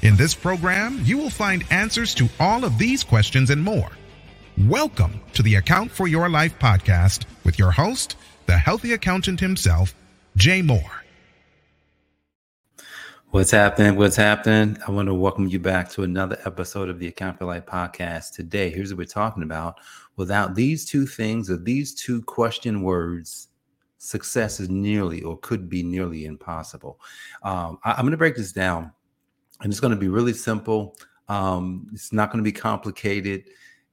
In this program, you will find answers to all of these questions and more. Welcome to the Account for Your Life podcast with your host, the healthy accountant himself, Jay Moore. What's happening? What's happening? I want to welcome you back to another episode of the Account for Life podcast. Today, here's what we're talking about. Without these two things or these two question words, success is nearly or could be nearly impossible. Um, I, am going to break this down, and it's going to be really simple. Um, it's not going to be complicated.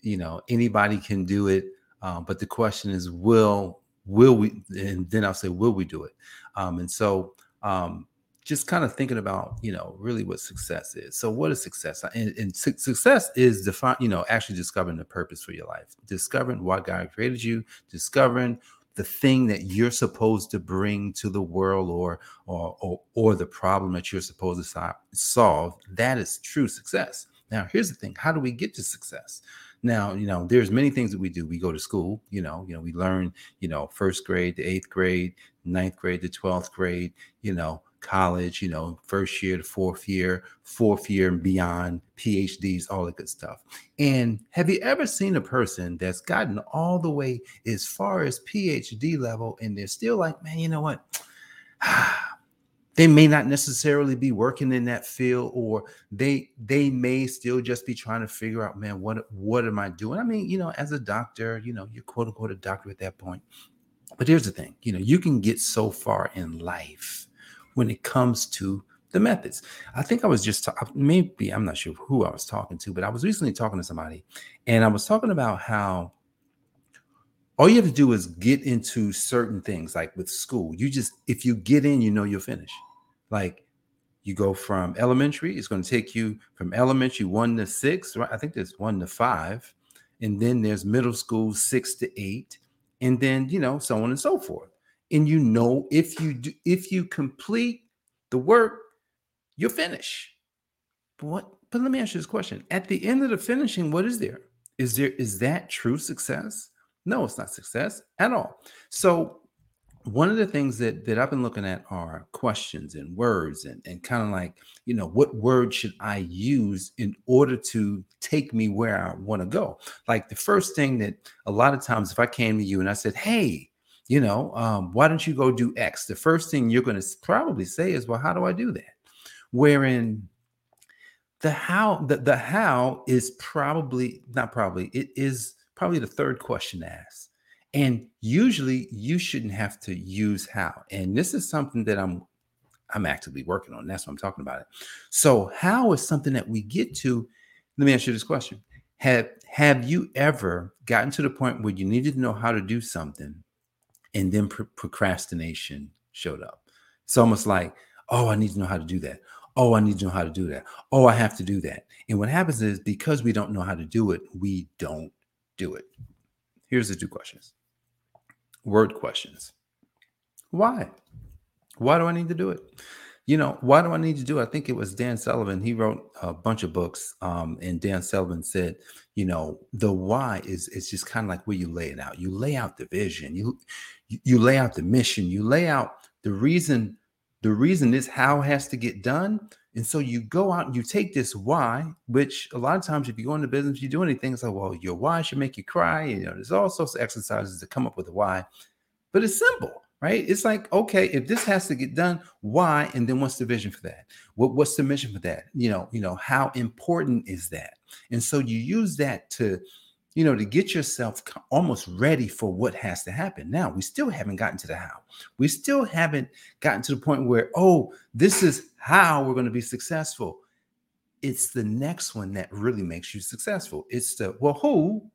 You know, anybody can do it, uh, but the question is, will will we? And then I'll say, will we do it? Um, and so, um, just kind of thinking about, you know, really what success is. So, what is success? And, and su- success is define, you know, actually discovering the purpose for your life, discovering why God created you, discovering the thing that you're supposed to bring to the world or or or, or the problem that you're supposed to solve that is true success. Now here's the thing how do we get to success? Now you know there's many things that we do. We go to school you know you know we learn you know first grade to eighth grade ninth grade to 12th grade you know college, you know, first year to fourth year, fourth year and beyond, PhDs, all that good stuff. And have you ever seen a person that's gotten all the way as far as PhD level and they're still like, man, you know what? they may not necessarily be working in that field or they they may still just be trying to figure out man what what am i doing i mean you know as a doctor you know you're quote unquote a doctor at that point but here's the thing you know you can get so far in life when it comes to the methods. I think I was just maybe I'm not sure who I was talking to, but I was recently talking to somebody, and I was talking about how all you have to do is get into certain things, like with school. You just if you get in, you know you'll finish. Like you go from elementary, it's going to take you from elementary one to six, right? I think there's one to five, and then there's middle school six to eight, and then you know so on and so forth and you know if you do if you complete the work you'll finish. But what but let me ask you this question. At the end of the finishing what is there? Is there is that true success? No it's not success at all. So one of the things that that i've been looking at are questions and words and, and kind of like you know what word should i use in order to take me where i want to go? Like the first thing that a lot of times if i came to you and i said hey you know, um, why don't you go do X? The first thing you're going to probably say is, well, how do I do that? Wherein the how, the, the how is probably not probably, it is probably the third question to ask. And usually you shouldn't have to use how. And this is something that I'm I'm actively working on. That's what I'm talking about it. So how is something that we get to. Let me ask you this question. Have have you ever gotten to the point where you needed to know how to do something and then pr- procrastination showed up. It's almost like, oh, I need to know how to do that. Oh, I need to know how to do that. Oh, I have to do that. And what happens is because we don't know how to do it, we don't do it. Here's the two questions word questions. Why? Why do I need to do it? You know, why do I need to do it? I think it was Dan Sullivan. He wrote a bunch of books. Um, and Dan Sullivan said, you know, the why is it's just kind of like where you lay it out. You lay out the vision. You you lay out the mission, you lay out the reason, the reason is how has to get done. And so you go out and you take this why, which a lot of times if you go into business, you do anything, it's like, well, your why should make you cry. You know, there's all sorts of exercises to come up with a why, but it's simple, right? It's like, okay, if this has to get done, why? And then what's the vision for that? What, what's the mission for that? You know, you know, how important is that? And so you use that to you know, to get yourself almost ready for what has to happen. Now, we still haven't gotten to the how. We still haven't gotten to the point where, oh, this is how we're going to be successful. It's the next one that really makes you successful. It's the, well, who?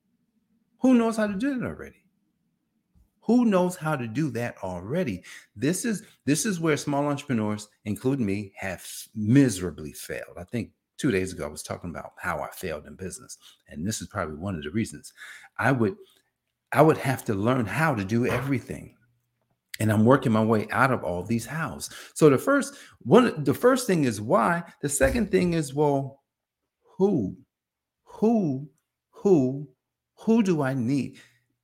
Who knows how to do it already? Who knows how to do that already? This is this is where small entrepreneurs, including me, have miserably failed. I think two days ago, I was talking about how I failed in business. And this is probably one of the reasons I would I would have to learn how to do everything. And I'm working my way out of all these hows. So the first one, the first thing is why. The second thing is, well, who, who, who, who do I need?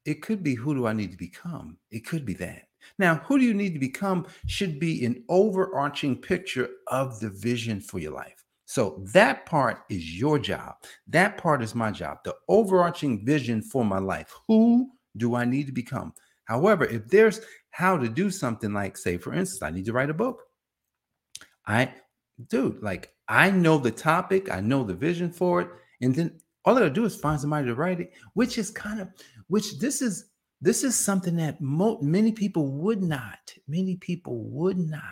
It could be who do I need to become? It could be that. Now, who do you need to become should be an overarching picture of the vision for your life. So that part is your job. That part is my job. The overarching vision for my life. Who do I need to become? However, if there's how to do something like, say, for instance, I need to write a book. I, dude, like I know the topic, I know the vision for it, and then all I gotta do is find somebody to write it, which is kind of, which this is, this is something that mo- many people would not, many people would not,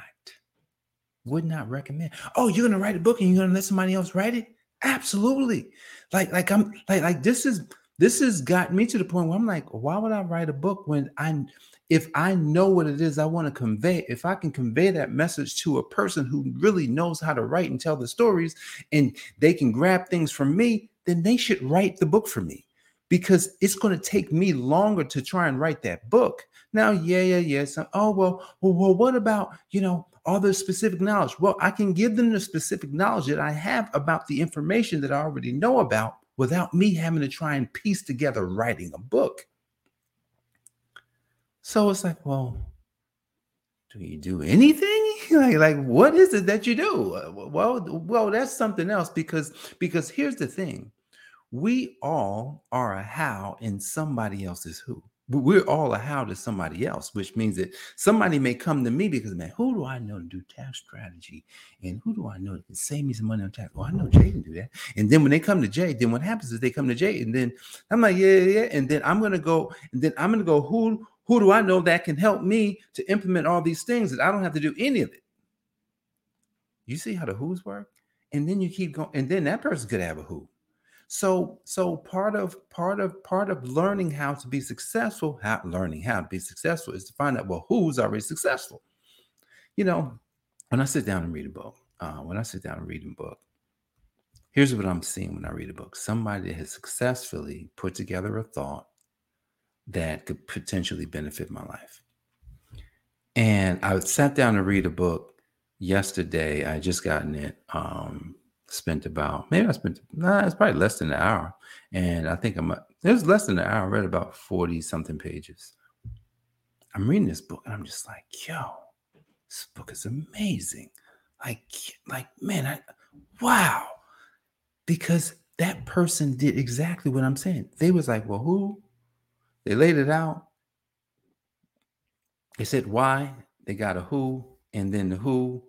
would not recommend. Oh, you're gonna write a book and you're gonna let somebody else write it? Absolutely. Like, like I'm like, like this is this has got me to the point where I'm like, why would I write a book when I if I know what it is I want to convey, if I can convey that message to a person who really knows how to write and tell the stories and they can grab things from me, then they should write the book for me because it's going to take me longer to try and write that book. Now, yeah, yeah, yeah. So, oh, well, well, well, what about, you know, all the specific knowledge? Well, I can give them the specific knowledge that I have about the information that I already know about without me having to try and piece together writing a book. So it's like, well, do you do anything? like, like what is it that you do? Well, well, that's something else because because here's the thing. We all are a how in somebody else's who we're all a how to somebody else, which means that somebody may come to me because, man, who do I know to do tax strategy? And who do I know to save me some money on tax? Well, I know Jay can do that. And then when they come to Jay, then what happens is they come to Jay, and then I'm like, yeah, yeah, yeah. And then I'm gonna go, and then I'm gonna go, who who do I know that can help me to implement all these things that I don't have to do any of it? You see how the who's work? And then you keep going, and then that person could have a who. So, so part of part of part of learning how to be successful, how learning how to be successful is to find out well who's already successful. You know, when I sit down and read a book, uh, when I sit down and read a book, here's what I'm seeing when I read a book: somebody that has successfully put together a thought that could potentially benefit my life. And I sat down to read a book yesterday. I just gotten it um, spent about maybe I spent nah, it's probably less than an hour, and I think I'm it was less than an hour. I read about forty something pages. I'm reading this book and I'm just like, yo, this book is amazing. Like, like man, I wow, because that person did exactly what I'm saying. They was like, well, who? They laid it out. They said why. They got a who, and then the who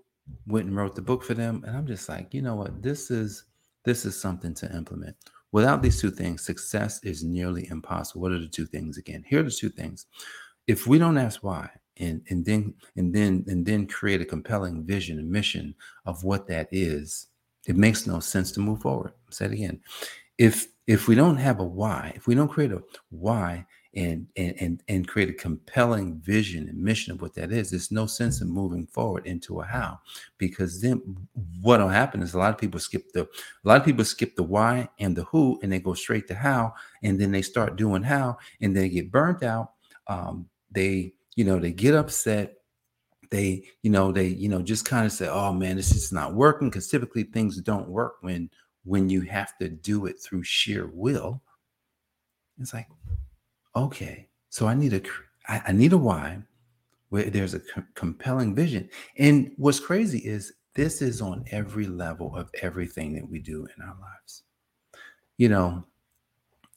went and wrote the book for them and i'm just like you know what? This is this is something to implement. Without these two things success is nearly impossible. What are the two things again? Here are the two things. If we don't ask why and and then and then and then create a compelling vision and mission of what that is it makes no sense to move forward. Say it again. If if we don't have a why if we don't create a why and and and, create a compelling vision and mission of what that is there's no sense in moving forward into a how because then what'll happen is a lot of people skip the a lot of people skip the why and the who and they go straight to how and then they start doing how and they get burnt out um, they you know they get upset they you know they you know just kind of say oh man this is not working because typically things don't work when when you have to do it through sheer will. It's like okay, so I need a I, I need a why where there's a co- compelling vision. And what's crazy is this is on every level of everything that we do in our lives. You know,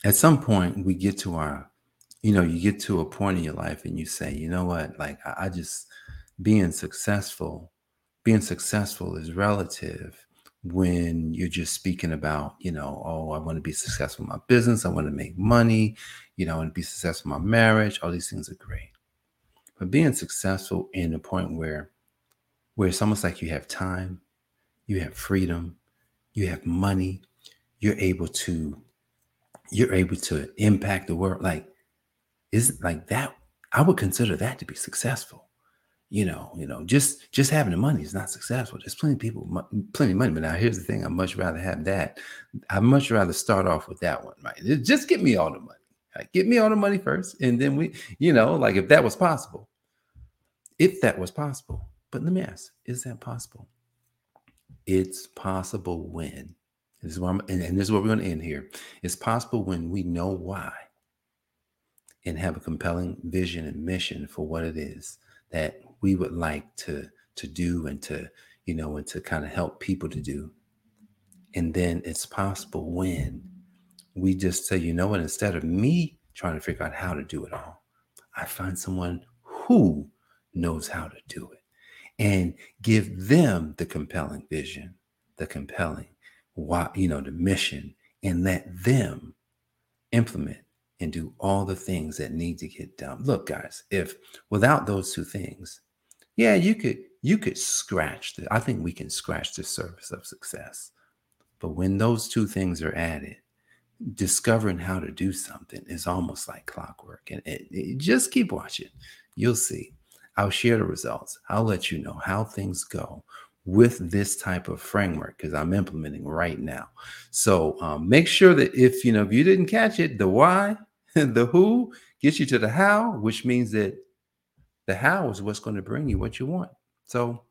at some point we get to our, you know, you get to a point in your life and you say, you know what, like I, I just being successful, being successful is relative when you're just speaking about, you know, oh, I want to be successful in my business, I want to make money, you know, and be successful in my marriage. All these things are great. But being successful in the point where where it's almost like you have time, you have freedom, you have money, you're able to you're able to impact the world like is like that I would consider that to be successful. You know, you know, just just having the money is not successful. There's plenty of people, plenty of money. But now here's the thing: I'd much rather have that. I'd much rather start off with that one, right? Just get me all the money. Right? Get me all the money first, and then we, you know, like if that was possible, if that was possible. But let me ask: Is that possible? It's possible when. This is I'm, and, and this is what we're going to end here. It's possible when we know why and have a compelling vision and mission for what it is that we would like to to do and to you know and to kind of help people to do. And then it's possible when we just say you know what? Instead of me trying to figure out how to do it all i find someone who knows how to do it. And give them the compelling vision the compelling why you know the mission and let them implement and do all the things that need to get done. Look guys if without those two things yeah, you could you could scratch the I think we can scratch the surface of success. But when those two things are added, discovering how to do something is almost like clockwork. And it, it, just keep watching. You'll see. I'll share the results. I'll let you know how things go with this type of framework because I'm implementing right now. So um, make sure that if you know if you didn't catch it, the why, the who gets you to the how, which means that the how is what's going to bring you what you want. So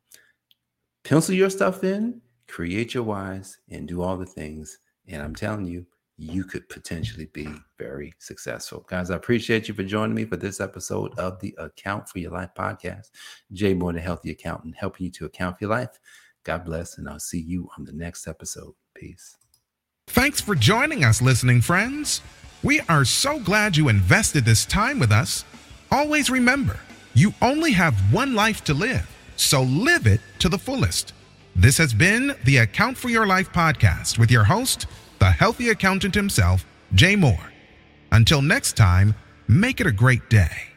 pencil your stuff in, create your whys, and do all the things. And I'm telling you, you could potentially be very successful. Guys, I appreciate you for joining me for this episode of the Account for Your Life podcast. Jay Moore, the Healthy Accountant, helping you to account for your life. God bless, and I'll see you on the next episode. Peace. Thanks for joining us, listening friends. We are so glad you invested this time with us. Always remember, you only have one life to live, so live it to the fullest. This has been the Account for Your Life podcast with your host, the healthy accountant himself, Jay Moore. Until next time, make it a great day.